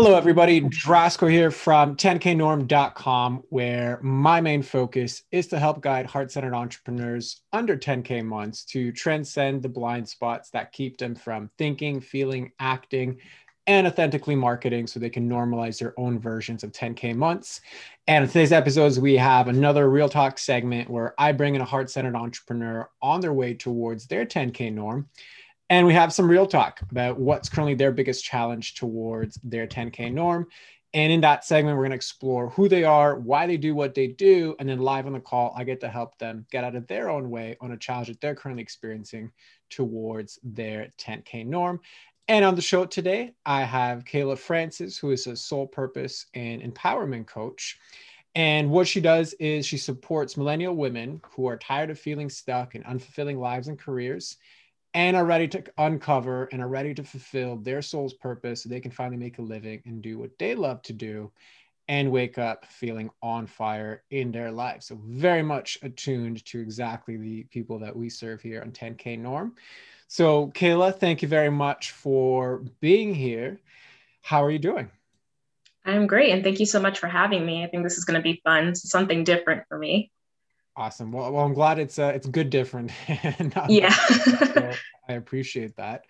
Hello, everybody. Drasco here from 10knorm.com, where my main focus is to help guide heart centered entrepreneurs under 10K months to transcend the blind spots that keep them from thinking, feeling, acting, and authentically marketing so they can normalize their own versions of 10K months. And in today's episodes, we have another Real Talk segment where I bring in a heart centered entrepreneur on their way towards their 10K norm and we have some real talk about what's currently their biggest challenge towards their 10K norm. And in that segment, we're going to explore who they are, why they do what they do, and then live on the call, I get to help them get out of their own way on a challenge that they're currently experiencing towards their 10K norm. And on the show today, I have Kayla Francis, who is a soul purpose and empowerment coach. And what she does is she supports millennial women who are tired of feeling stuck in unfulfilling lives and careers and are ready to uncover and are ready to fulfill their soul's purpose so they can finally make a living and do what they love to do and wake up feeling on fire in their lives. So, very much attuned to exactly the people that we serve here on 10K Norm. So, Kayla, thank you very much for being here. How are you doing? I'm great. And thank you so much for having me. I think this is going to be fun, something different for me. Awesome. Well, well, I'm glad it's uh, it's good different. yeah. so I appreciate that.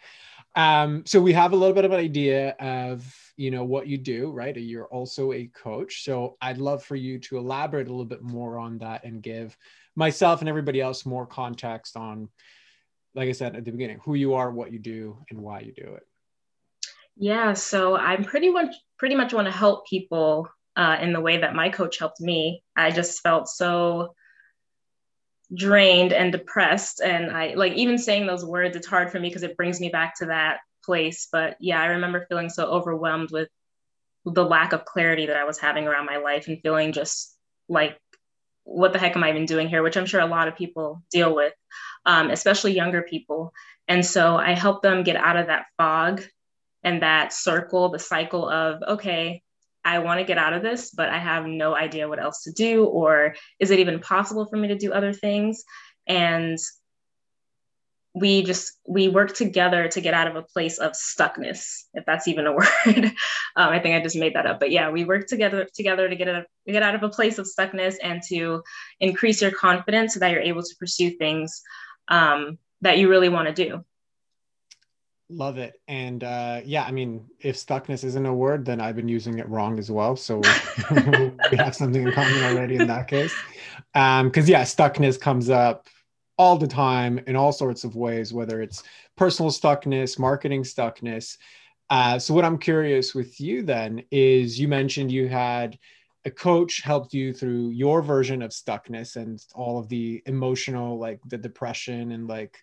Um, so we have a little bit of an idea of you know what you do, right? You're also a coach. So I'd love for you to elaborate a little bit more on that and give myself and everybody else more context on, like I said at the beginning, who you are, what you do, and why you do it. Yeah. So I'm pretty much pretty much want to help people uh, in the way that my coach helped me. I just felt so drained and depressed. And i like even saying those words it's hard for me because it brings me back to that place. But yeah i remember feeling so overwhelmed with the lack of clarity that i was having around my life and feeling just like what the heck am i even doing here? Which i'm sure a lot of people deal with um, especially younger people. And so i help them get out of that fog and that circle the cycle of okay I want to get out of this, but I have no idea what else to do, or is it even possible for me to do other things? And we just we work together to get out of a place of stuckness, if that's even a word. um, I think I just made that up, but yeah, we work together together to get to get out of a place of stuckness and to increase your confidence so that you're able to pursue things um, that you really want to do. Love it. And uh, yeah, I mean, if stuckness isn't a word, then I've been using it wrong as well. So we have something in common already in that case. Because, um, yeah, stuckness comes up all the time in all sorts of ways, whether it's personal stuckness, marketing stuckness. Uh, so, what I'm curious with you then is you mentioned you had a coach helped you through your version of stuckness and all of the emotional, like the depression and like,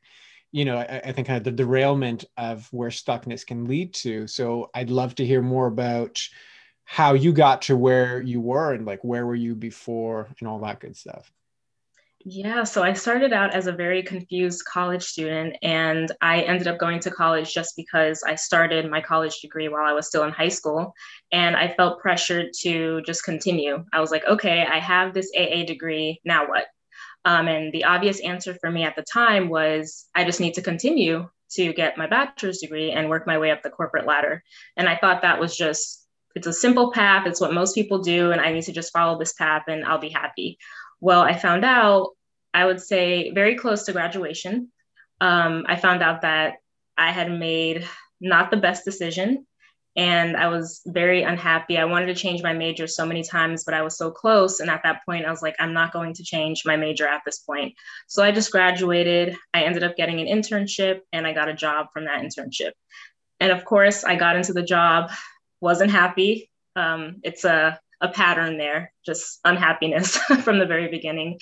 you know, I, I, think kind of the derailment of where stuckness can lead to. So I'd love to hear more about how you got to where you were and like where were you before and all that good stuff. Yeah, so I started out as a very confused college student, and I ended up going to college just because I started my college degree while I was still in high school. And I felt pressured to just continue. I was like, okay, I have this AA degree, now what? Um, and the obvious answer for me at the time was I just need to continue to get my bachelor's degree and work my way up the corporate ladder. And I thought that was just, it's a simple path. It's what most people do. And I need to just follow this path and I'll be happy. Well, I found out, I would say very close to graduation, um, I found out that I had made not the best decision and I was very unhappy. I wanted to change my major so many times, but I was so close. And at that point, I was like, I'm not going to change my major at this point. So I just graduated. I ended up getting an internship and I got a job from that internship. And of course, I got into the job, wasn't happy. Um, it's a, a pattern there, just unhappiness from the very beginning.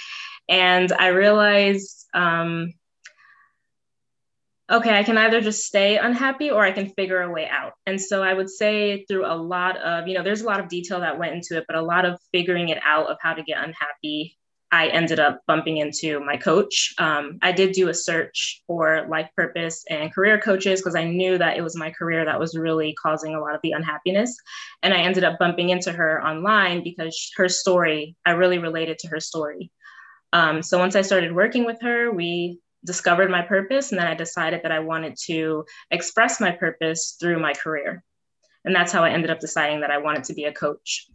And I realized, um, okay, I can either just stay unhappy or I can figure a way out. And so I would say through a lot of, you know, there's a lot of detail that went into it, but a lot of figuring it out of how to get unhappy. I ended up bumping into my coach. Um, I did do a search for life purpose and career coaches because I knew that it was my career that was really causing a lot of the unhappiness. And I ended up bumping into her online because her story, I really related to her story. Um, so once I started working with her, we discovered my purpose and then I decided that I wanted to express my purpose through my career. And that's how I ended up deciding that I wanted to be a coach.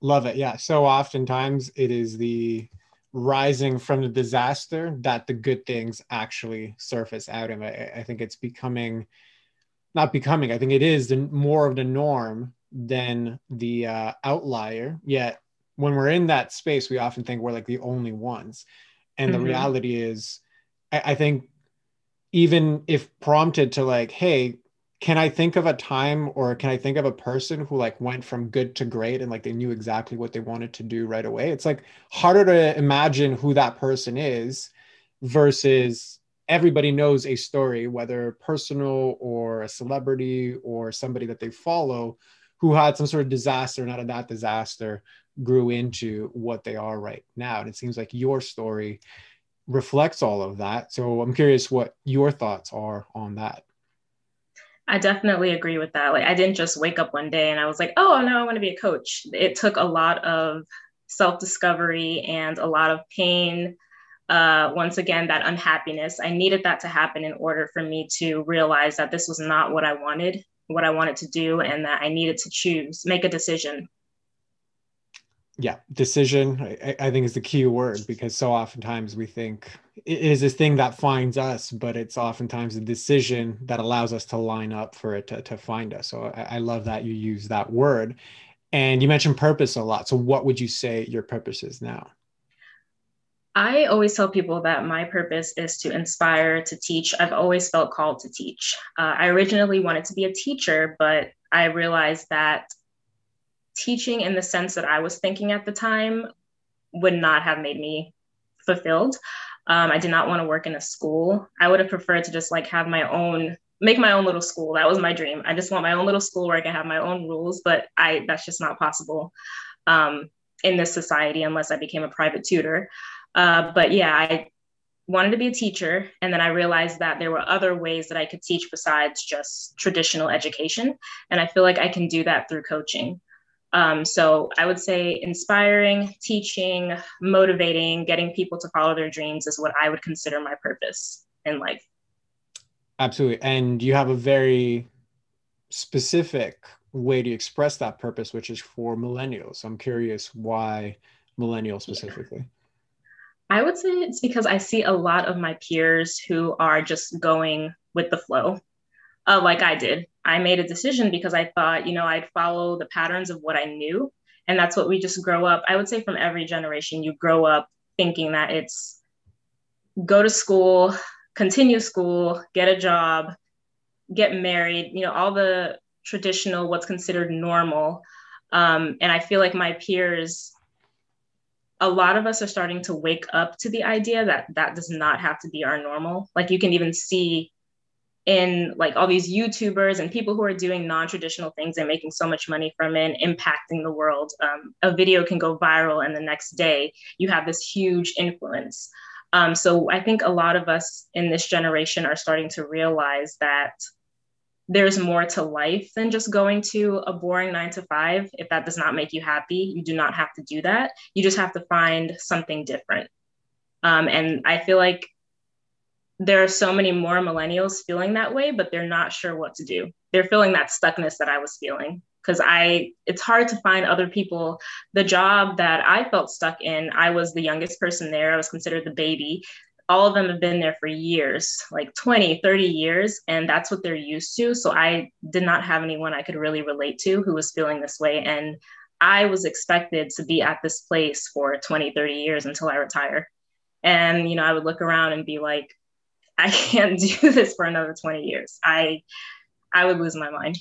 Love it. Yeah. So oftentimes it is the rising from the disaster that the good things actually surface out of. I, I think it's becoming, not becoming, I think it is the, more of the norm than the uh, outlier. Yet when we're in that space, we often think we're like the only ones. And mm-hmm. the reality is, I, I think even if prompted to like, hey, can I think of a time or can I think of a person who like went from good to great and like they knew exactly what they wanted to do right away? It's like harder to imagine who that person is versus everybody knows a story, whether personal or a celebrity or somebody that they follow who had some sort of disaster and out of that disaster grew into what they are right now. And it seems like your story reflects all of that. So I'm curious what your thoughts are on that. I definitely agree with that. Like, I didn't just wake up one day and I was like, oh, no, I want to be a coach. It took a lot of self discovery and a lot of pain. Uh, once again, that unhappiness. I needed that to happen in order for me to realize that this was not what I wanted, what I wanted to do, and that I needed to choose, make a decision yeah decision I, I, think is the key word because so oftentimes we think it is this thing that finds us but it's oftentimes a decision that allows us to line up for it to, to find us so I, I love that you use that word and you mentioned purpose a lot so what would you say your purpose is now I always tell people that my purpose is to inspire, to teach. I've always felt called to teach. Uh, I originally wanted to be a teacher, but I realized that teaching in the sense that I was thinking at the time would not have made me fulfilled. Um, I did not want to work in a school. I would have preferred to just like have my own, make my own little school. That was my dream. I just want my own little school where I can have my own rules, but I that's just not possible um, in this society unless I became a private tutor. Uh, but yeah, I wanted to be a teacher, and then I realized that there were other ways that I could teach besides just traditional education, and I feel like I can do that through coaching. Um, so I would say inspiring, teaching, motivating, getting people to follow their dreams is what I would consider my purpose in life. Absolutely. And you have a very specific way to express that purpose, which is for millennials. I'm curious why millennials specifically. I would say it's because I see a lot of my peers who are just going with the flow uh, like I did. I made a decision because I thought, you know, I'd follow the patterns of what I knew. And that's what we just grow up. I would say from every generation, you grow up thinking that it's go to school, continue school, get a job, get married, you know, all the traditional, what's considered normal. Um, and I feel like my peers, a lot of us are starting to wake up to the idea that that does not have to be our normal. Like you can even see in like all these YouTubers and people who are doing non-traditional things and making so much money from it impacting the world. Um, a video can go viral and the next day you have this huge influence. Um, so I think a lot of us in this generation are starting to realize that there's more to life than just going to a boring nine to five. If that does not make you happy, you do not have to do that. You just have to find something different. Um, and I feel like there are so many more millennials feeling that way, but they're not sure what to do. They're feeling that stuckness that I was feeling because I it's hard to find other people. The job that I felt stuck in, I was the youngest person there. I was considered the baby. All of them have been there for years, like 20, 30 years, and that's what they're used to. So I did not have anyone I could really relate to who was feeling this way. And I was expected to be at this place for 20, 30 years until I retire. And, you know, I would look around and be like, I can't do this for another 20 years. I I would lose my mind.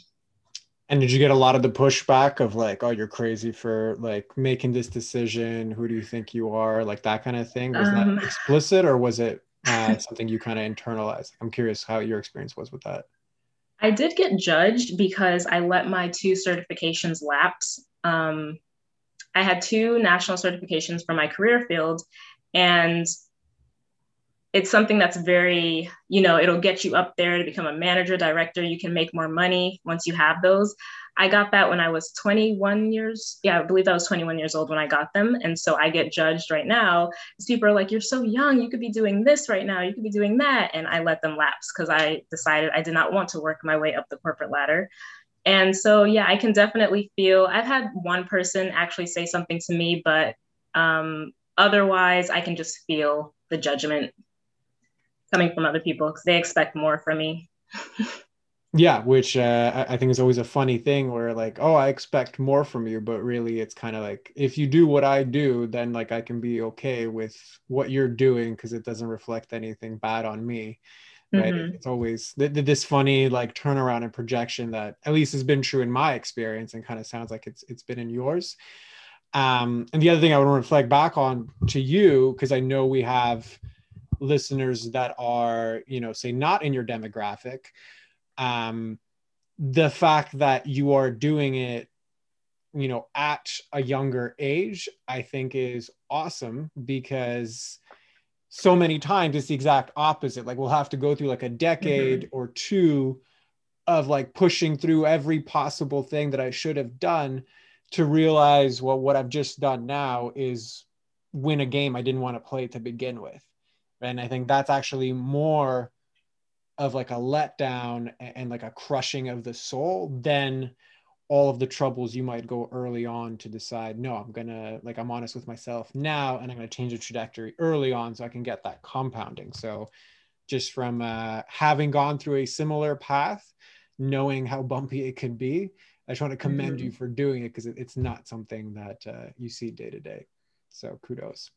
And did you get a lot of the pushback of like, oh, you're crazy for like making this decision? Who do you think you are? Like that kind of thing. Was um, that explicit or was it uh, something you kind of internalized? I'm curious how your experience was with that. I did get judged because I let my two certifications lapse. Um, I had two national certifications for my career field, and it's something that's very, you know, it'll get you up there to become a manager, director. You can make more money once you have those. I got that when I was 21 years. Yeah, I believe I was 21 years old when I got them. And so I get judged right now. People are like, you're so young. You could be doing this right now. You could be doing that. And I let them lapse because I decided I did not want to work my way up the corporate ladder. And so, yeah, I can definitely feel. I've had one person actually say something to me, but um, otherwise, I can just feel the judgment coming from other people because they expect more from me. yeah, which uh, I think is always a funny thing where like, oh, I expect more from you, but really, it's kind of like if you do what I do, then like I can be okay with what you're doing because it doesn't reflect anything bad on me right mm-hmm. it's always th- th- this funny like turnaround and projection that at least has been true in my experience and kind of sounds like it's it's been in yours um, and the other thing i want to reflect back on to you because i know we have listeners that are you know say not in your demographic um, the fact that you are doing it you know at a younger age i think is awesome because so many times it's the exact opposite like we'll have to go through like a decade mm-hmm. or two of like pushing through every possible thing that i should have done to realize well what i've just done now is win a game i didn't want to play to begin with and i think that's actually more of like a letdown and like a crushing of the soul than all of the troubles you might go early on to decide no i'm gonna like i'm honest with myself now and i'm gonna change the trajectory early on so i can get that compounding. So just from uh, having gone through a similar path knowing how bumpy it can be i just want to commend mm-hmm. you for doing it because it, it's not something that uh, you see day to day. So kudos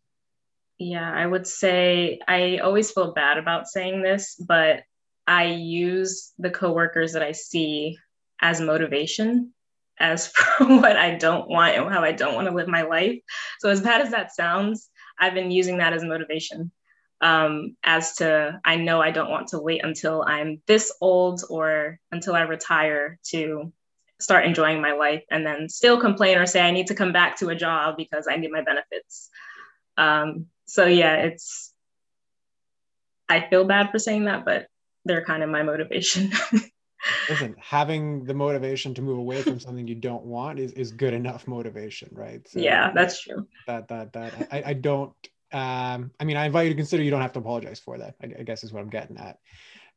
yeah i would say i always feel bad about saying this but i use the coworkers that i see as motivation as for what I don't want and how I don't want to live my life. So, as bad as that sounds, I've been using that as motivation. Um, as to, I know I don't want to wait until I'm this old or until I retire to start enjoying my life and then still complain or say I need to come back to a job because I need my benefits. Um, so, yeah, it's, I feel bad for saying that, but they're kind of my motivation. listen having the motivation to move away from something you don't want is, is good enough motivation right? So yeah that's true. That that that I, I don't um i mean i invite you to consider you don't have to apologize for that i, I guess is what i'm getting at.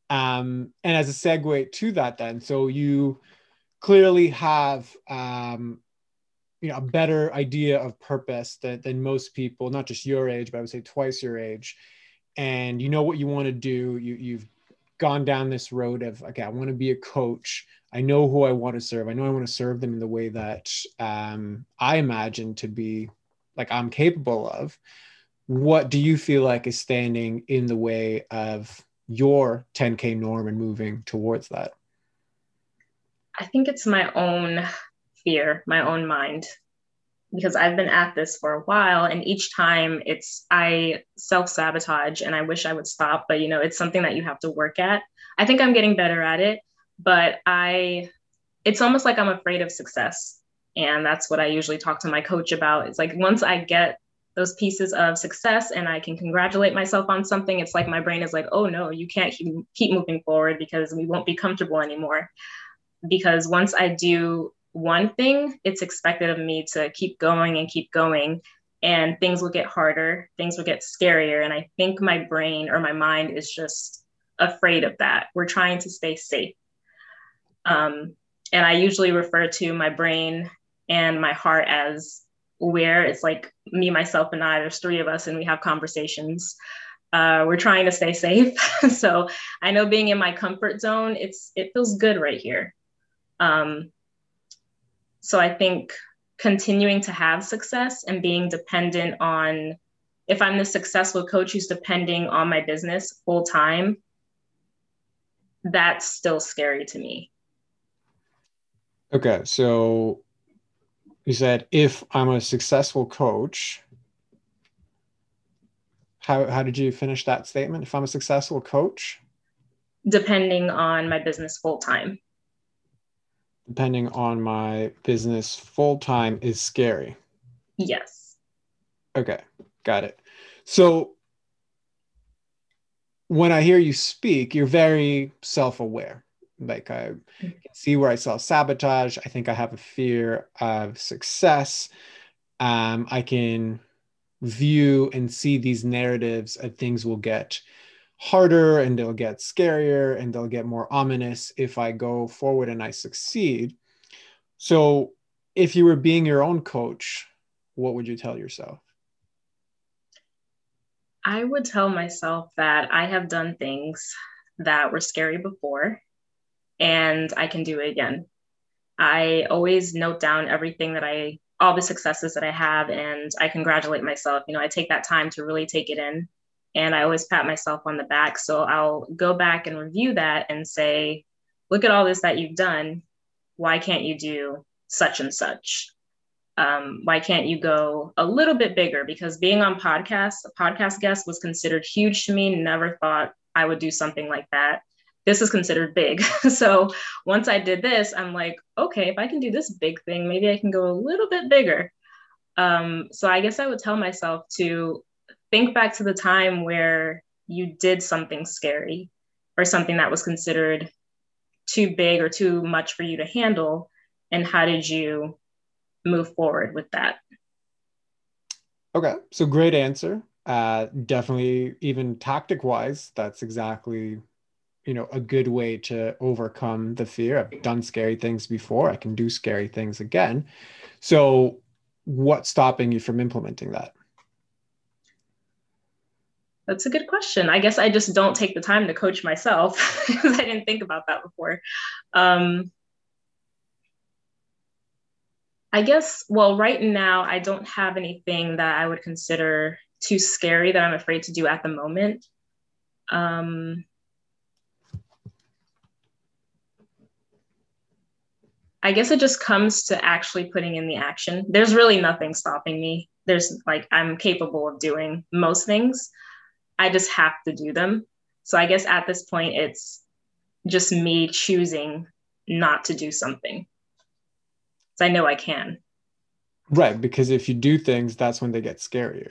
Um and as a segue to that then so you clearly have um you know a better idea of purpose than, than most people not just your age but i would say twice your age. And you know what you want to do. You you've gone down this road of okay i want to be a coach. I know who i want to serve. I know i want to serve them in the way that um, i imagine to be like i'm capable of. What do you feel like is standing in the way of your 10k norm and moving towards that? I think it's my own fear my mm-hmm. own mind because I've been at this for a while and each time it's I self-sabotage and I wish I would stop but you know it's something that you have to work at. I think I'm getting better at it but I it's almost like I'm afraid of success and that's what I usually talk to my coach about. It's like once I get those pieces of success and I can congratulate myself on something it's like my brain is like oh no you can't keep, keep moving forward because we won't be comfortable anymore because once I do one thing, it's expected of me to keep going and keep going. And things will get harder, things will get scarier. And I think my brain or my mind is just afraid of that. We're trying to stay safe. Um, and I usually refer to my brain and my heart as where it's like me, myself, and I, there's three of us, and we have conversations. Uh, we're trying to stay safe. so I know being in my comfort zone, it's it feels good right here. Um, so I think continuing to have success and being dependent on, if I'm the successful coach who's depending on my business full time, that's still scary to me. Okay. So you said if I'm a successful coach, how, how did you finish that statement? If I'm a successful coach? Depending on my business full time depending on my business full time is scary. Yes. Okay, got it. So when I hear you speak, you're very self aware. Like I can see where I self sabotage. I think I have a fear of success. Um, I can view and see these narratives of things will get harder and they'll get scarier and they'll get more ominous if I go forward and I succeed. So, if you were being your own coach, what would you tell yourself? I would tell myself that I have done things that were scary before and I can do it again. I always note down everything that I, all the successes that I have, and I congratulate myself. You know, I take that time to really take it in and I always pat myself on the back. So I'll go back and review that and say, look at all this that you've done. Why can't you do such and such? Um, why can't you go a little bit bigger? Because being on podcasts, a podcast guest was considered huge to me. Never thought I would do something like that. This is considered big. so once I did this, I'm like, okay, if I can do this big thing, maybe I can go a little bit bigger. Um, so I guess I would tell myself to think back to the time where you did something scary or something that was considered too big or too much for you to handle and how did you move forward with that? Okay so great answer. Uh, definitely even tactic wise that's exactly you know a good way to overcome the fear i've done scary things before i can do scary things again. So what's stopping you from implementing that that's a good question. I guess I just don't take the time to coach myself because I didn't think about that before. Um, I guess, well, right now, I don't have anything that I would consider too scary that I'm afraid to do at the moment. Um, I guess it just comes to actually putting in the action. There's really nothing stopping me. There's like, I'm capable of doing most things. I just have to do them. So I guess at this point, it's just me choosing not to do something. So I know I can. Right. Because if you do things, that's when they get scarier.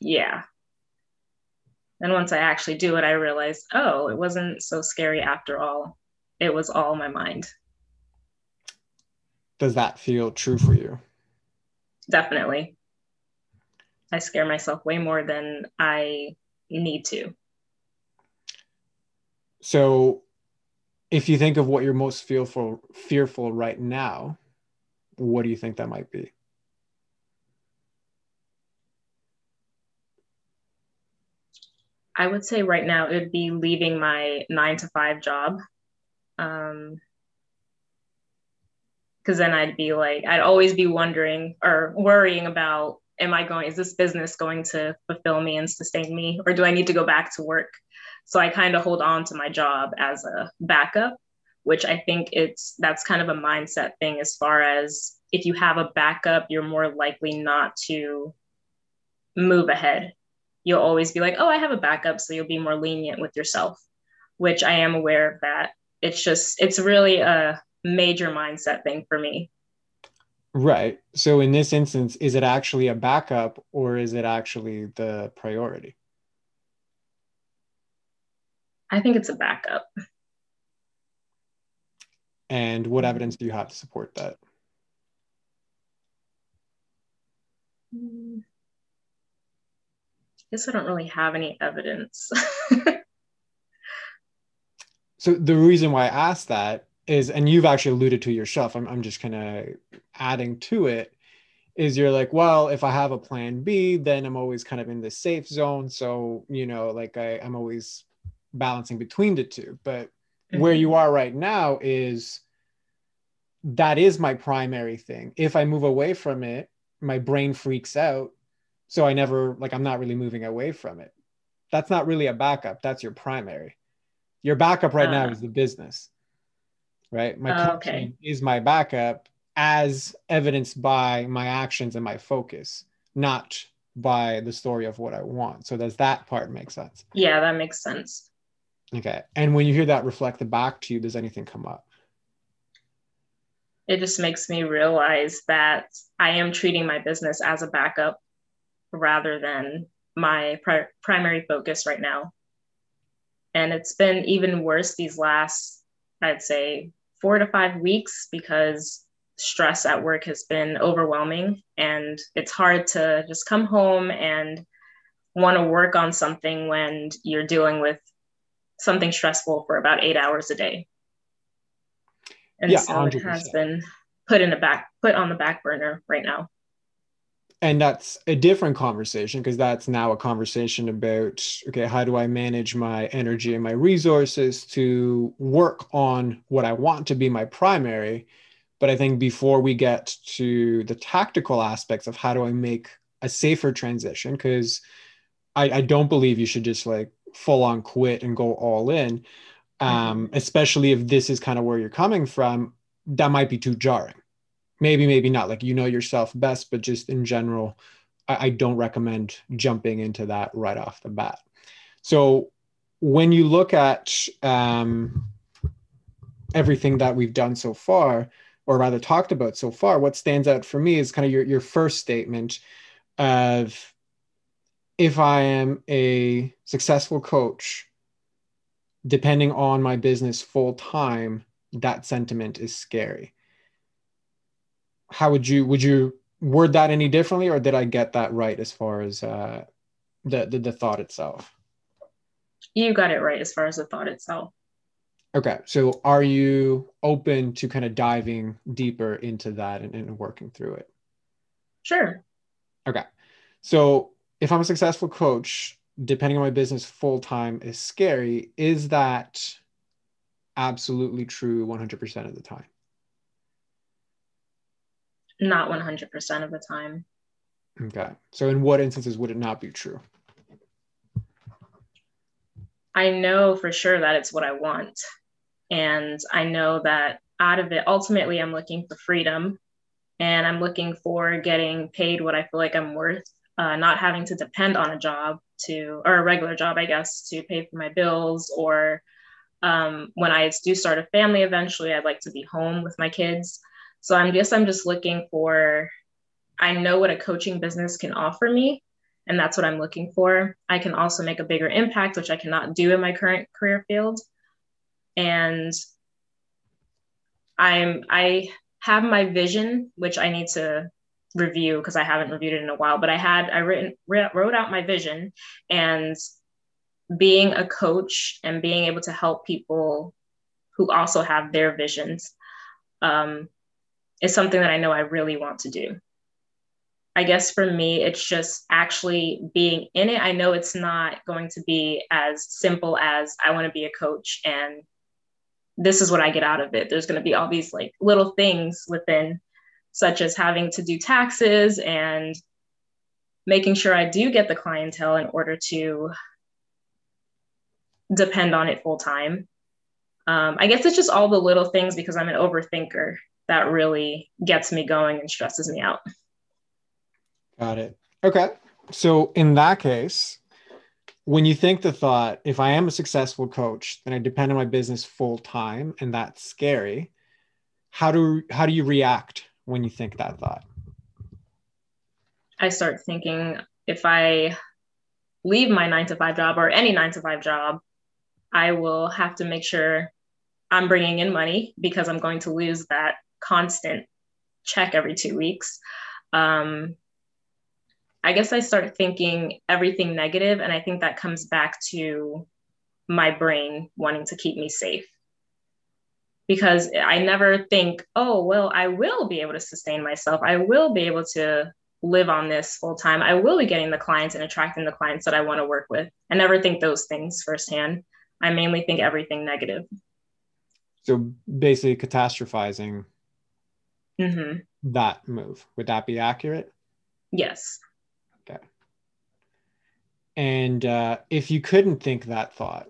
Yeah. And once I actually do it, I realize, oh, it wasn't so scary after all. It was all my mind. Does that feel true for you? Definitely. I scare myself way more than I need to. So, if you think of what you're most fearful fearful right now, what do you think that might be? I would say right now it would be leaving my nine to five job. Um, because then I'd be like, I'd always be wondering or worrying about am I going, is this business going to fulfill me and sustain me, or do I need to go back to work? So I kind of hold on to my job as a backup, which I think it's that's kind of a mindset thing as far as if you have a backup, you're more likely not to move ahead. You'll always be like, oh, I have a backup. So you'll be more lenient with yourself, which I am aware of that. It's just, it's really a major mindset thing for me Right. So in this instance, is it actually a backup or is it actually the priority? I think it's a backup. And what evidence do you have to support that? I guess I don't really have any evidence. so the reason why I asked that is and you've actually alluded to yourself i'm, I'm just kind of adding to it is you're like well if i have a plan b then i'm always kind of in the safe zone. So you know like I, i'm always balancing between the two. But mm-hmm. where you are right now is that is my primary thing. If i move away from it my brain freaks out. So i never like i'm not really moving away from it. That's not really a backup. That's your primary. Your backup right uh, now is the business right? My oh, okay. is my backup as evidenced by my actions and my focus, not by the story of what I want. So does that part make sense? Yeah, that makes sense. Okay. And when you hear that reflected back to you, does anything come up? It just makes me realize that I am treating my business as a backup rather than my pri- primary focus right now. And it's been even worse these last, I'd say, four to five weeks because stress at work has been overwhelming and it's hard to just come home and want to work on something when you're dealing with something stressful for about eight hours a day. and yeah, so 100%. it has been put in the back put on the back burner right now and that's a different conversation because that's now a conversation about okay how do i manage my energy and my resources to work on what i want to be my primary but i think before we get to the tactical aspects of how do i make a safer transition because I, I don't believe you should just like full on quit and go all in um, mm-hmm. especially if this is kind of where you're coming from that might be too jarring. Maybe maybe not. Like you know yourself best but just in general I, I don't recommend jumping into that right off the bat. So when you look at um, everything that we've done so far or rather talked about so far what stands out for me is kind of your, your first statement of if i am a successful coach depending on my business full time that sentiment is scary. How would you would you word that any differently or did i get that right as far as uh, the, the the thought itself? You got it right as far as the thought itself okay so are you open to kind of diving deeper into that and, and working through it sure okay so if i'm a successful coach depending on my business full time is scary is that absolutely true 100% of the time not 100% of the time. Okay. So, in what instances would it not be true? I know for sure that it's what I want. And I know that out of it, ultimately, I'm looking for freedom and I'm looking for getting paid what I feel like I'm worth, uh, not having to depend on a job to, or a regular job, I guess, to pay for my bills. Or um, when I do start a family eventually, I'd like to be home with my kids. So I'm just I'm just looking for I know what a coaching business can offer me and that's what I'm looking for. I can also make a bigger impact which I cannot do in my current career field. And I'm I have my vision which I need to review because I haven't reviewed it in a while, but I had I written wrote out my vision and being a coach and being able to help people who also have their visions um, is something that I know I really want to do. I guess for me, it's just actually being in it. I know it's not going to be as simple as I want to be a coach and this is what I get out of it. There's going to be all these like little things within, such as having to do taxes and making sure I do get the clientele in order to depend on it full time. Um, I guess it's just all the little things because I'm an overthinker that really gets me going and stresses me out. Got it. Okay. So in that case, when you think the thought, if I am a successful coach, then I depend on my business full time and that's scary. How do how do you react when you think that thought? I start thinking if I leave my 9 to 5 job or any 9 to 5 job, I will have to make sure I'm bringing in money because I'm going to lose that constant check every two weeks. Um, I guess I start thinking everything negative, and I think that comes back to my brain wanting to keep me safe. Because I never think, oh, well, I will be able to sustain myself. I will be able to live on this full time. I will be getting the clients and attracting the clients that I want to work with. I never think those things firsthand. I mainly think everything negative. So basically, catastrophizing mm-hmm. that move. Would that be accurate? Yes. And uh, if you couldn't think that thought,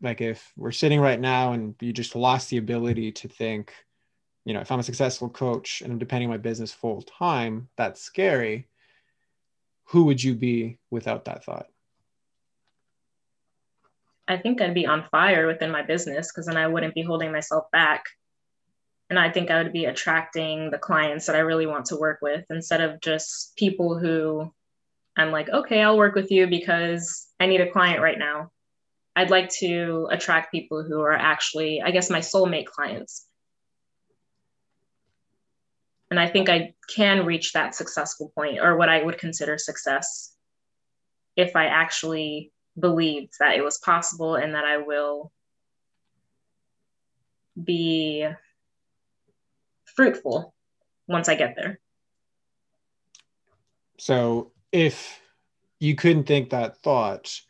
like if we're sitting right now and you just lost the ability to think, you know, if I'm a successful coach and I'm depending on my business full time, that's scary. Who would you be without that thought? I think I'd be on fire within my business because then I wouldn't be holding myself back and I think I would be attracting the clients that I really want to work with instead of just people who I'm like, okay, I'll work with you because I need a client right now. I'd like to attract people who are actually, I guess, my soulmate clients. And I think I can reach that successful point or what I would consider success if I actually believed that it was possible and that I will be fruitful once I get there. So if you couldn't think that thought,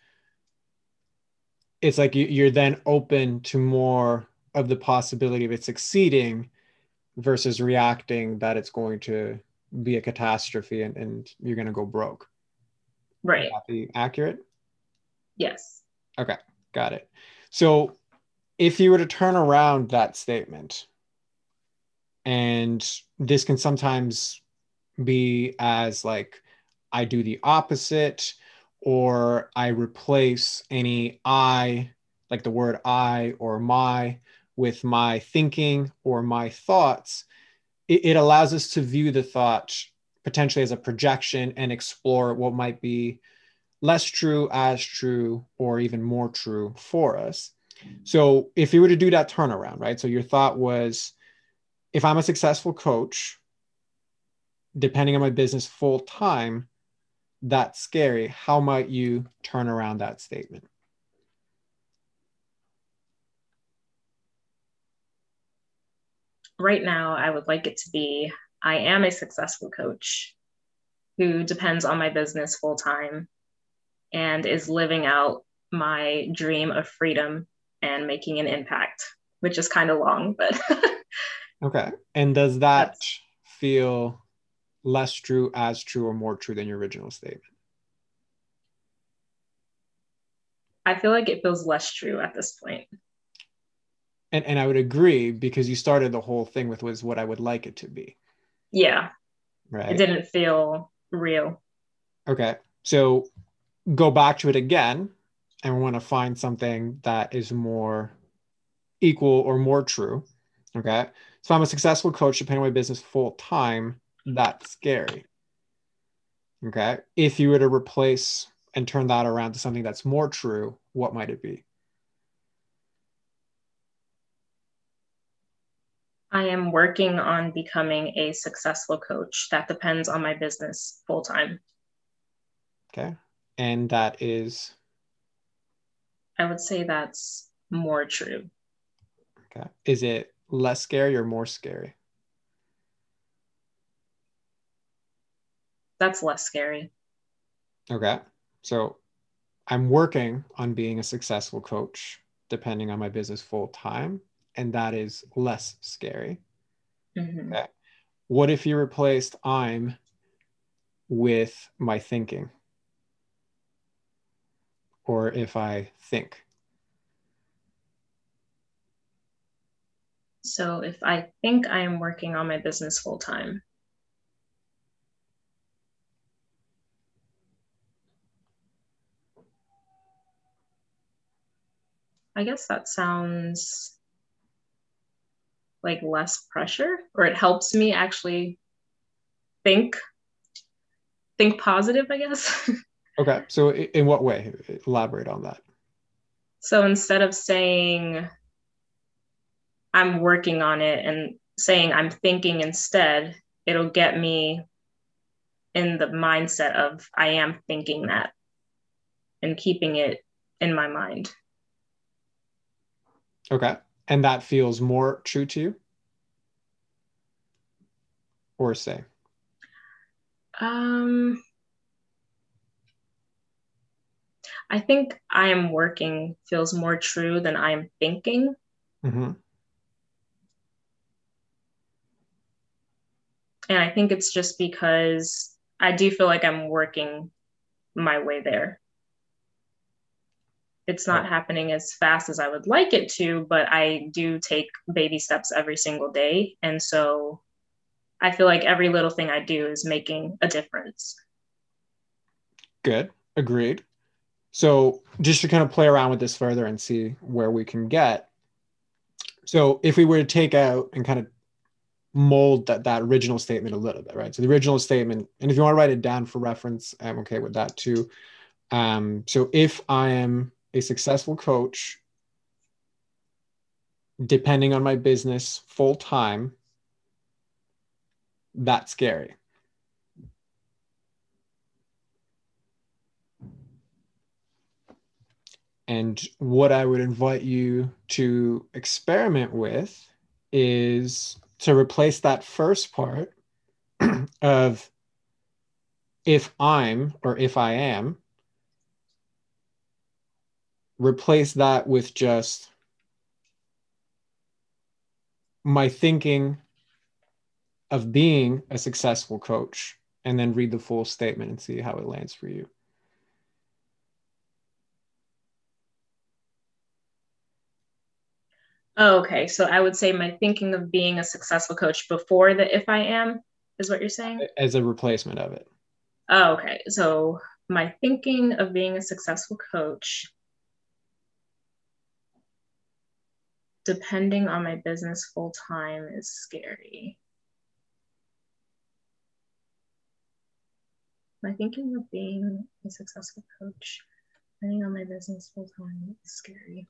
it's like you're then open to more of the possibility of it succeeding versus reacting that it's going to be a catastrophe and, and you're going to go broke. Right. Would that be accurate? Yes. Okay, got it. So if you were to turn around that statement, and this can sometimes be as like, I do the opposite, or I replace any I, like the word I or my, with my thinking or my thoughts, it, it allows us to view the thought potentially as a projection and explore what might be less true as true or even more true for us. So if you were to do that turnaround, right? So your thought was if I'm a successful coach, depending on my business full time, that's scary. How might you turn around that statement? right now, I would like it to be I am a successful coach who depends on my business full time and is living out my dream of freedom and making an impact, which is kind of long, but. okay. And does that That's... feel less true, as true, or more true than your original statement? I feel like it feels less true at this point. and and I would agree because you started the whole thing with was what I would like it to be. Yeah. Right. It didn't feel real. Okay. So go back to it again and we want to find something that is more equal or more true. Okay. So I'm a successful coach depending on my business full time. That's scary. Okay. If you were to replace and turn that around to something that's more true, what might it be? I am working on becoming a successful coach that depends on my business full time. Okay. And that is? I would say that's more true. Okay. Is it less scary or more scary? That's less scary. Okay. So I'm working on being a successful coach depending on my business full time and that is less scary. Mm-hmm. Okay. What if you replaced I'm with my thinking? Or if I think? So if I think I am working on my business full time, I guess that sounds like less pressure or it helps me actually think think positive i guess. Okay so in what way? Elaborate on that. So instead of saying i'm working on it and saying i'm thinking instead it'll get me in the mindset of i am thinking that and keeping it in my mind okay. And that feels more true to you? Or say um i think i am working feels more true than i'm thinking. Mm-hmm. and i think it's just because i do feel like i'm working my way there it's not happening as fast as I would like it to, but I do take baby steps every single day. And so I feel like every little thing I do is making a difference. Good. Agreed. So just to kind of play around with this further and see where we can get. So if we were to take out and kind of mold that, that original statement a little bit, right? So the original statement, and if you want to write it down for reference, I'm okay with that too. Um, so if I am a successful coach depending on my business full time, that's scary. And what I would invite you to experiment with is to replace that first part of if I'm or if I am, replace that with just my thinking of being a successful coach and then read the full statement and see how it lands for you. Oh, okay. So I would say my thinking of being a successful coach before the if I am is what you're saying? As a replacement of it. Oh, okay. So my thinking of being a successful coach, depending on my business full time, is scary. My thinking of being a successful coach, depending on my business full time, is scary.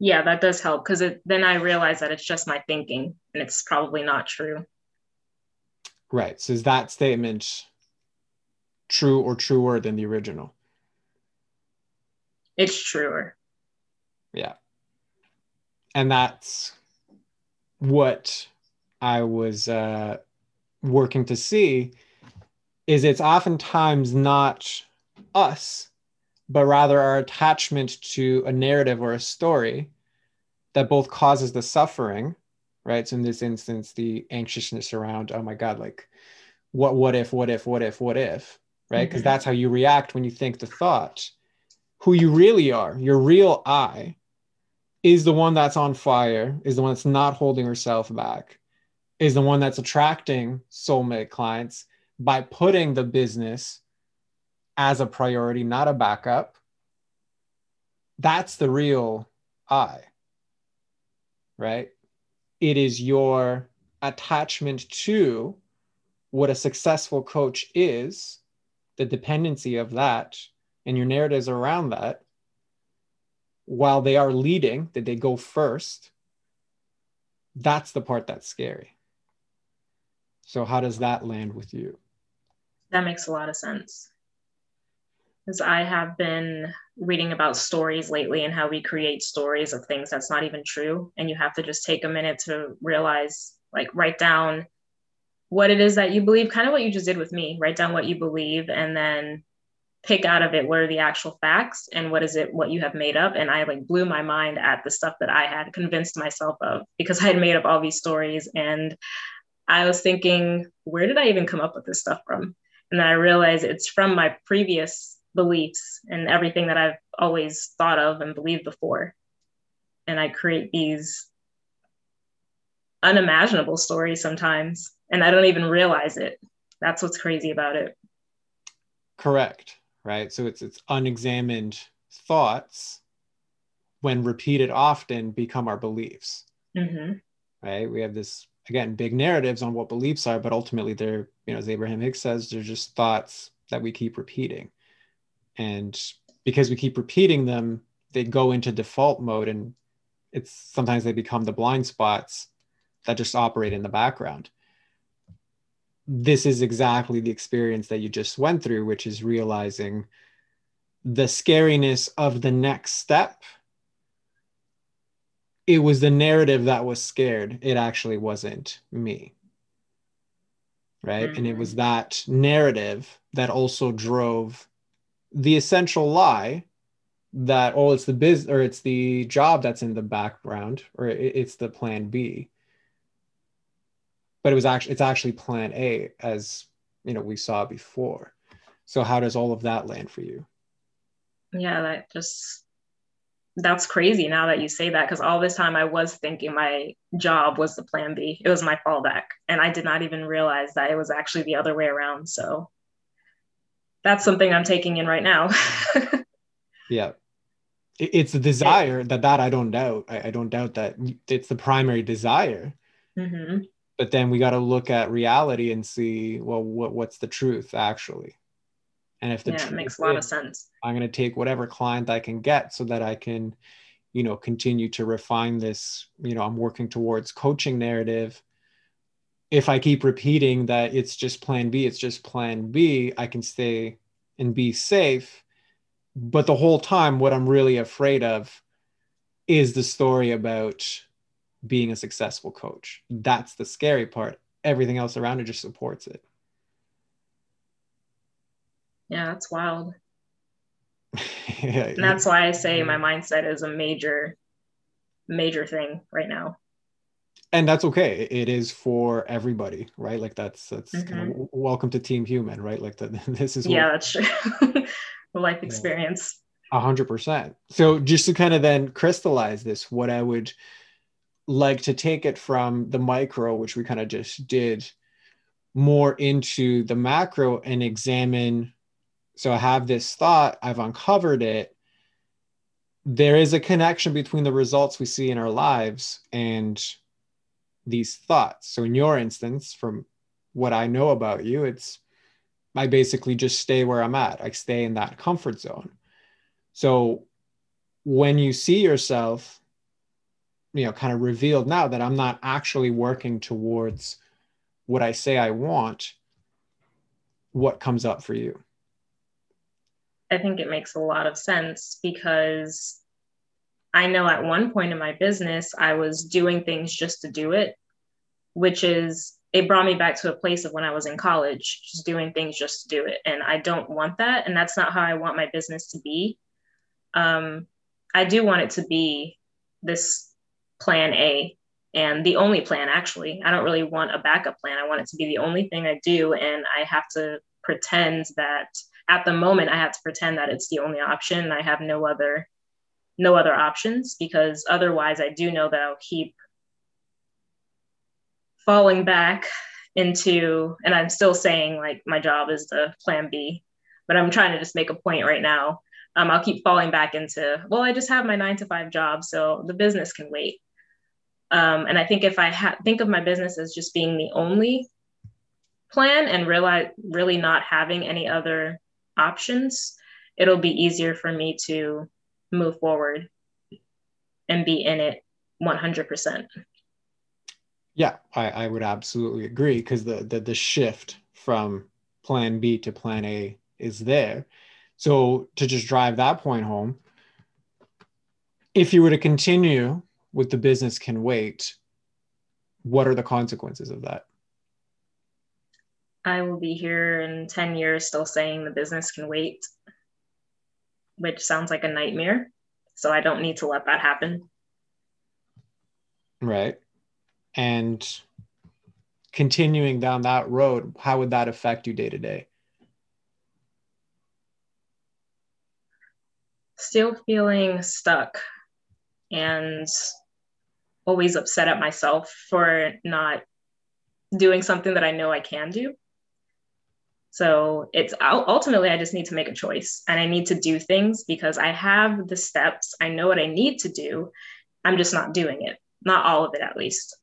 yeah that does help because then i realize that it's just my thinking and it's probably not true right so is that statement true or truer than the original it's truer yeah and that's what i was uh, working to see is it's oftentimes not us but rather our attachment to a narrative or a story that both causes the suffering, right? So in this instance, the anxiousness around, oh my God, like what what if, what if, what if, what if, right? Because mm-hmm. that's how you react when you think the thought. Who you really are, your real I, is the one that's on fire, is the one that's not holding herself back, is the one that's attracting soulmate clients by putting the business as a priority, not a backup. That's the real I, right? It is your attachment to what a successful coach is, the dependency of that, and your narratives around that. While they are leading, that they go first, that's the part that's scary. So, how does that land with you? That makes a lot of sense because I have been reading about stories lately and how we create stories of things that's not even true. And you have to just take a minute to realize, like, write down what it is that you believe, kind of what you just did with me. Write down what you believe and then pick out of it what are the actual facts and what is it what you have made up. And I like blew my mind at the stuff that I had convinced myself of because I had made up all these stories and I was thinking, where did I even come up with this stuff from? And then I realized it's from my previous beliefs and everything that I've always thought of and believed before. And I create these unimaginable stories sometimes, and I don't even realize it. That's what's crazy about it. Correct. Right. So it's it's unexamined thoughts when repeated often become our beliefs. Mm-hmm. Right. We have this again big narratives on what beliefs are, but ultimately they're you know as Abraham Hicks says, they're just thoughts that we keep repeating and because we keep repeating them they go into default mode and it's sometimes they become the blind spots that just operate in the background this is exactly the experience that you just went through which is realizing the scariness of the next step it was the narrative that was scared it actually wasn't me right mm-hmm. and it was mm-hmm. that narrative that also drove the essential lie that oh it's the biz or it's the job that's in the background or it's the plan b but it was actually it's actually plan a as you know we saw before so how does all of that land for you yeah that just that's crazy now that you say that because all this time i was thinking my job was the plan b it was my fallback and i did not even realize that it was actually the other way around so that's something I'm taking in right now. yeah. It's a desire that that I don't doubt. I, I don't doubt that it's the primary desire. Mm-hmm. But then we got to look at reality and see, well, what what's the truth actually? And if the yeah, it makes a lot is, of sense. I'm going to take whatever client I can get so that I can, you know, continue to refine this. You know, I'm working towards coaching narrative if I keep repeating that it's just plan B, it's just plan B, I can stay and be safe. But the whole time, what I'm really afraid of is the story about being a successful coach. That's the scary part. Everything else around it just supports it. Yeah, that's wild. yeah, and that's why I say my mindset is a major, major thing right now. And that's okay. It is for everybody, right? Like that's that's mm-hmm. kind of welcome to Team Human, right? Like that. This is yeah, what, that's true. life experience. A hundred percent. So just to kind of then crystallize this, what I would like to take it from the micro, which we kind of just did, more into the macro and examine. So I have this thought, I've uncovered it. There is a connection between the results we see in our lives and these thoughts. So in your instance, from what I know about you, it's I basically just stay where I'm at. I stay in that comfort zone. So when you see yourself you know kind of revealed now that i'm not actually working towards what i say i want what comes up for you? I think it makes a lot of sense because i know at one point in my business i was doing things just to do it which is it brought me back to a place of when i was in college just doing things just to do it. And i don't want that. And that's not how i want my business to be. Um, i do want it to be this plan A and the only plan actually. I don't really want a backup plan. I want it to be the only thing I do and I have to pretend that at the moment I have to pretend that it's the only option I have no other no other options because otherwise I do know that I'll keep falling back into and I'm still saying like my job is the plan B, but I'm trying to just make a point right now. Um, I'll keep falling back into, well, I just have my nine to five job, so the business can wait. Um, and I think if I ha- think of my business as just being the only plan and realize really not having any other options, it'll be easier for me to move forward and be in it 100%. Yeah, I, I would absolutely agree because the, the the shift from plan B to plan A is there. So to just drive that point home, if you were to continue with the business can wait, what are the consequences of that? I will be here in 10 years still saying the business can wait, which sounds like a nightmare. So I don't need to let that happen. Right. And continuing down that road, how would that affect you day to day? Still feeling stuck and always upset at myself for not doing something that I know I can do. So it's ultimately, I just need to make a choice and I need to do things because I have the steps. I know what I need to do. I'm just not doing it, not all of it at least.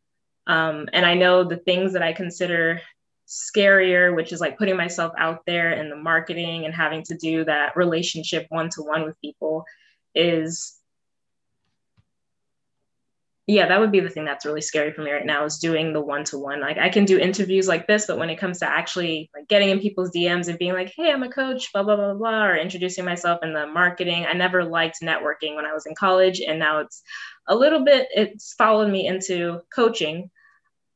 Um, and I know the things that I consider scarier, which is like putting myself out there in the marketing and having to do that relationship one to one with people, is yeah that would be the thing that's really scary for me right now is doing the one-to-one. Like i can do interviews like this but when it comes to actually like getting in people's dms and being like hey i'm a coach blah blah blah blah or introducing myself in the marketing i never liked networking when i was in college and now it's a little bit it's followed me into coaching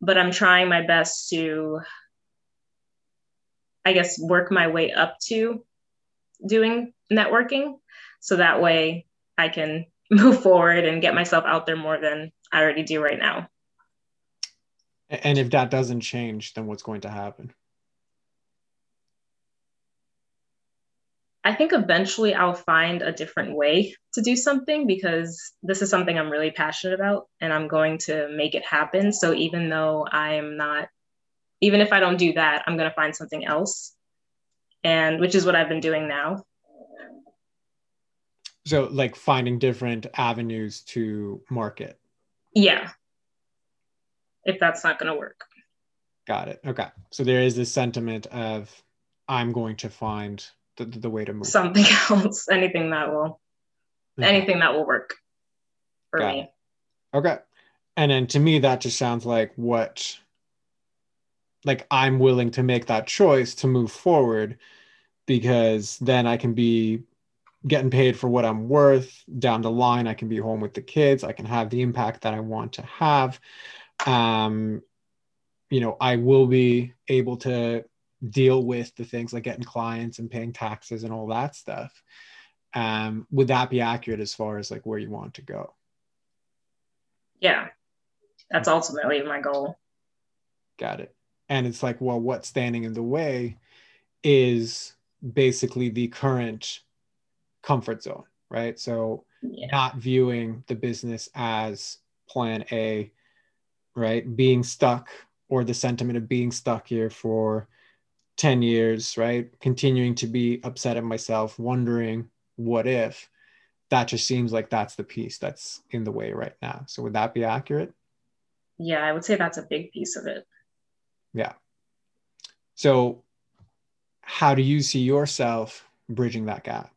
but i'm trying my best to i guess work my way up to doing networking so that way i can move forward and get myself out there more than I already do right now. And if that doesn't change, then what's going to happen? I think eventually I'll find a different way to do something because this is something I'm really passionate about and I'm going to make it happen. So even though I'm not, even if I don't do that, I'm going to find something else. And which is what I've been doing now. So, like finding different avenues to market. Yeah. If that's not going to work. Got it. Okay. So there is this sentiment of I'm going to find the, the way to move. Something else, anything that will, okay. anything that will work for Got me. It. Okay. And then to me, that just sounds like what, like I'm willing to make that choice to move forward because then I can be getting paid for what I'm worth. Down the line, I can be home with the kids. I can have the impact that I want to have. Um, you know, I will be able to deal with the things like getting clients and paying taxes and all that stuff. Um, would that be accurate as far as like where you want to go? Yeah, that's ultimately my goal. Got it. And it's like, well, what's standing in the way is basically the current comfort zone, right? So yeah. not viewing the business as plan A, right? Being stuck or the sentiment of being stuck here for 10 years, right? Continuing to be upset at myself, wondering what if. That just seems like that's the piece that's in the way right now. So would that be accurate? Yeah, I would say that's a big piece of it. Yeah. So how do you see yourself bridging that gap?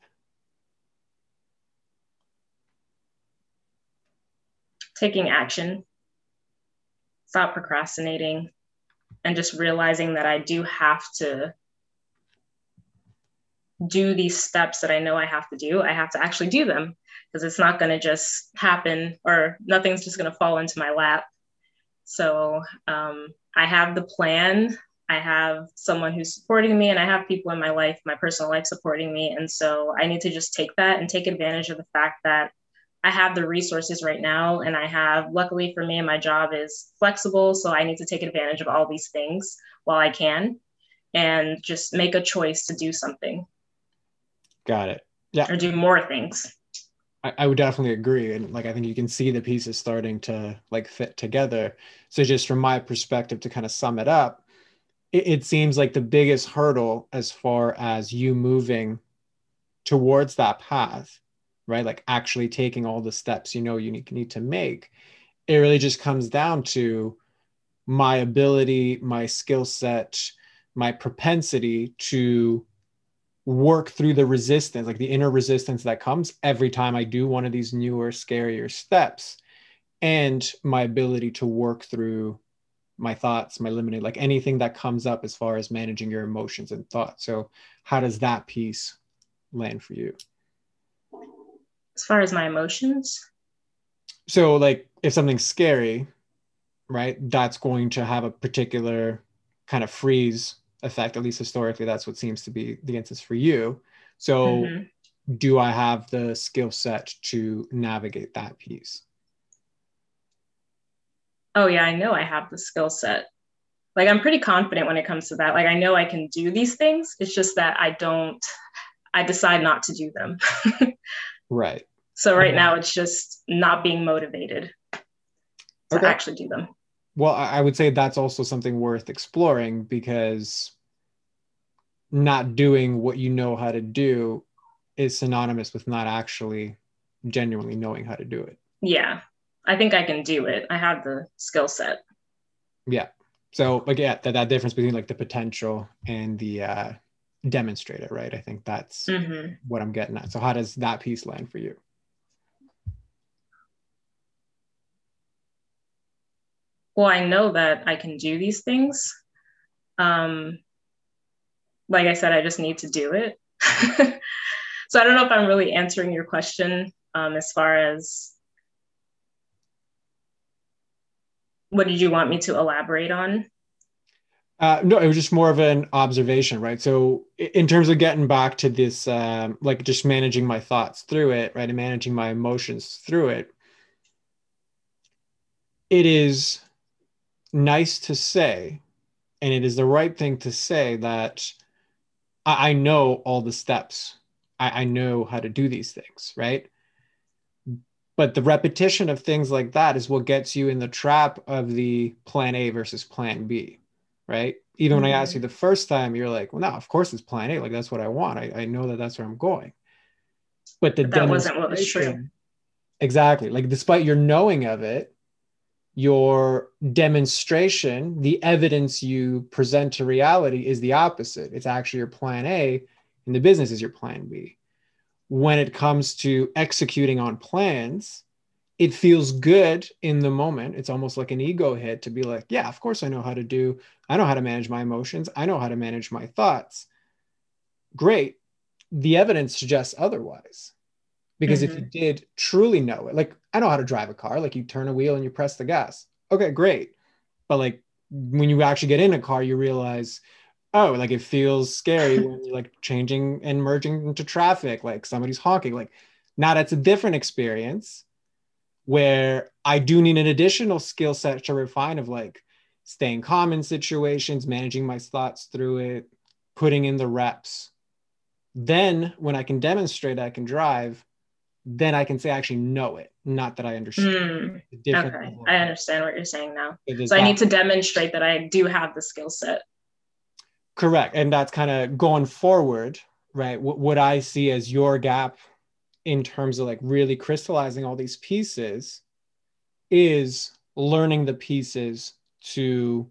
Taking action, stop procrastinating, and just realizing that I do have to do these steps that I know I have to do. I have to actually do them because it's not going to just happen or nothing's just going to fall into my lap. So um, I have the plan. I have someone who's supporting me, and I have people in my life, my personal life, supporting me. And so I need to just take that and take advantage of the fact that I have the resources right now, and I have, luckily for me, my job is flexible. So I need to take advantage of all these things while I can and just make a choice to do something. Got it. Yeah. Or do more things. I, I would definitely agree. And like, I think you can see the pieces starting to like fit together. So, just from my perspective, to kind of sum it up, it, it seems like the biggest hurdle as far as you moving towards that path right? Like actually taking all the steps you know you need, need to make. It really just comes down to my ability, my skill set, my propensity to work through the resistance, like the inner resistance that comes every time I do one of these newer, scarier steps, and my ability to work through my thoughts, my limiting, like anything that comes up as far as managing your emotions and thoughts. So, how does that piece land for you? As far as my emotions? So like if something's scary right that's going to have a particular kind of freeze effect at least historically that's what seems to be the instance for you. So mm-hmm. do i have the skill set to navigate that piece? Oh yeah i know i have the skill set. Like i'm pretty confident when it comes to that. Like i know i can do these things. It's just that i don't i decide not to do them. Right so right now it's just not being motivated to okay. actually do them. Well, I would say that's also something worth exploring because not doing what you know how to do is synonymous with not actually genuinely knowing how to do it. Yeah. I think I can do it. I have the skill set. Yeah. So like yeah, that, that difference between like the potential and the uh demonstrate it, right? I think that's mm-hmm. what I'm getting at. So how does that piece land for you? Well, I know that I can do these things. Um, like I said, I just need to do it. so I don't know if I'm really answering your question um, as far as what did you want me to elaborate on? Uh, no, it was just more of an observation, right? So, in terms of getting back to this, um, like just managing my thoughts through it, right, and managing my emotions through it, it is nice to say, and it is the right thing to say that I, I know all the steps. I, I know how to do these things, right? But the repetition of things like that is what gets you in the trap of the plan A versus plan B, right? Even mm-hmm. when I asked you mm-hmm. the first time, you're like, well, no, of course it's plan A. Like, that's what I want. I, I know that that's where I'm going. But the but that wasn't what was true. Exactly. Like, despite your knowing of it, your demonstration, the evidence you present to reality is the opposite. It's actually your plan A, and the business is your plan B. When it comes to executing on plans, it feels good in the moment. It's almost like an ego hit to be like, yeah, of course I know how to do, I know how to manage my emotions, I know how to manage my thoughts. Great. the evidence suggests otherwise. Because mm-hmm. if you mm-hmm. did truly know it, like I know how to drive a car, like you turn a wheel and you press the gas. Okay, great. But like when you actually get in a car, you realize, oh, like it feels scary when you're like changing and merging into traffic, like somebody's honking. Like now that's a different experience where I do need an additional skill set to refine of like staying calm in situations, managing my thoughts through it, putting in the reps. Then when I can demonstrate I can drive, then I can say I actually know it, not that I understand. Mm, okay, I understand what you're saying now. So I need to demonstrate that I do have the skill set. Correct, and that's kind of going forward, right? What, what I see as your gap in terms of like really crystallizing all these pieces is learning the pieces to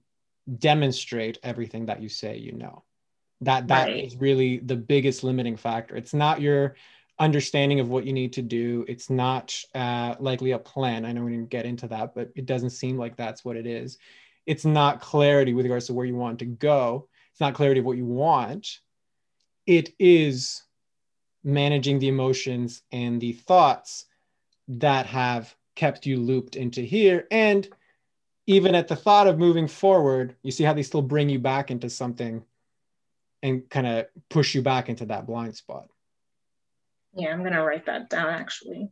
demonstrate everything that you say you know that that right. is really the biggest limiting factor it's not your understanding of what you need to do. It's not uh, likely a plan. I know we didn't get into that but it doesn't seem like that's what it is. It's not clarity with regards to where you want to go. It's not clarity of what you want. It is managing the emotions and the thoughts that have kept you looped into here. And even at the thought of moving forward you see how they still bring you back into something and kind of push you back into that blind spot yeah i'm going to write that down actually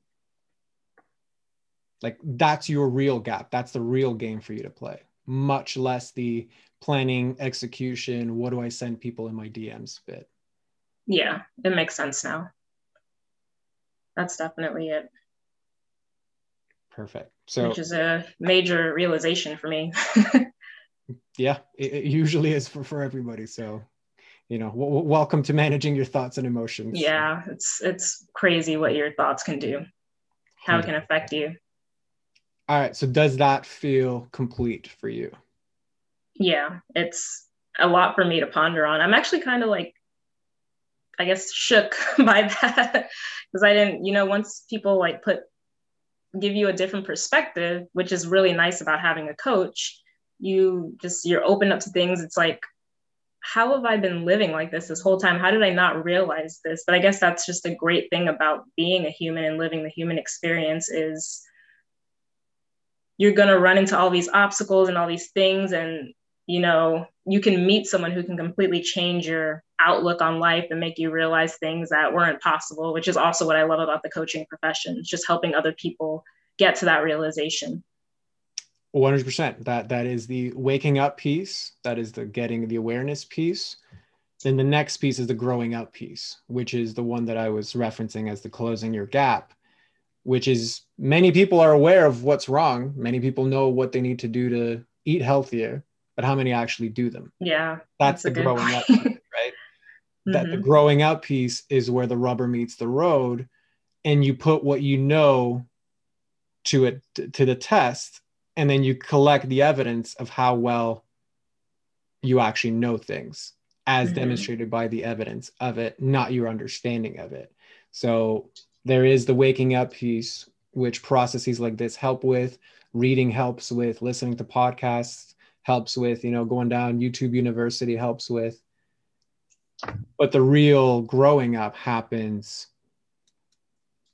like that's your real gap that's the real game for you to play much less the planning execution what do i send people in my dms bit yeah, it makes sense now. That's definitely it. Perfect. So, which is a major realization for me. yeah, it, it, usually is for, for everybody. So, you know, w- welcome to managing your thoughts and emotions. Yeah, it's it's crazy what your thoughts can do, how it can affect you. All right. So, does that feel complete for you? Yeah, it's a lot for me to ponder on. I'm actually kind of like I guess shook by that because I didn't, you know, once people like put give you a different perspective, which is really nice about having a coach, you just you're open up to things. It's like, how have I been living like this this whole time? How did I not realize this? But I guess that's just a great thing about being a human and living the human experience is you're going to run into all these obstacles and all these things and you know you can meet someone who can completely change your outlook on life and make you realize things that weren't possible, which is also what I love about the coaching profession, it's just helping other people get to that realization. 100%. That that is the waking up piece, that is the getting the awareness piece. Then the next piece is the growing up piece, which is the one that I was referencing as the closing your gap, which is many people are aware of what's wrong. Many people know what they need to do to eat healthier, but how many actually do them? Yeah. That's, that's the growing up right? that mm-hmm. the growing up piece is where the rubber meets the road and you put what you know to it to the test and then you collect the evidence of how well you actually know things as mm-hmm. demonstrated by the evidence of it not your understanding of it so there is the waking up piece which processes like this help with reading helps with listening to podcasts helps with you know going down youtube university helps with but the real growing up happens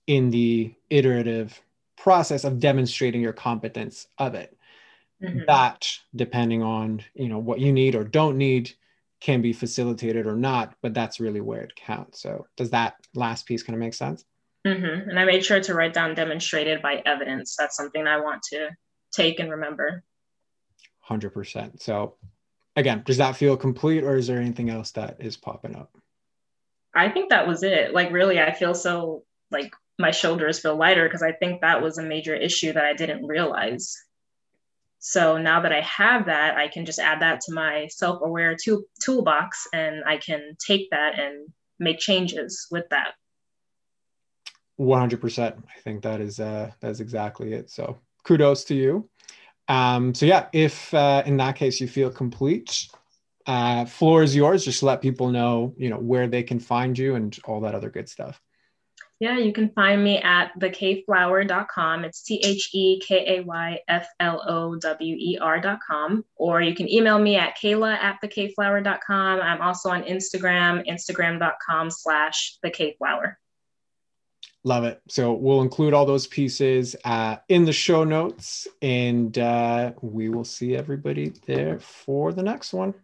in the iterative process of demonstrating your competence of it mm-hmm. that depending on you know what you need or don't need can be facilitated or not but that's really where it counts so does that last piece kind of make sense mm-hmm. and i made sure to write down demonstrated by evidence that's something i want to take and remember 100% so again, does that feel complete or is there anything else that is popping up? I think that was it. Like, really, I feel so like my shoulders feel lighter because I think that was a major issue that I didn't realize. So now that I have that, I can just add that to my self aware tool- toolbox and I can take that and make changes with that. 100%. I think that is uh, that's exactly it. So kudos to you. Um, so yeah, if uh, in that case you feel complete, uh, floor is yours. Just let people know, you know, where they can find you and all that other good stuff. Yeah, you can find me at thekayflower.com. It's T H E K A Y F L O W E R.com. Or you can email me at kayla at thekayflower.com. I'm also on Instagram, instagram.com slash thekayflower. Love it. So we'll include all those pieces uh, in the show notes, and uh, we will see everybody there for the next one.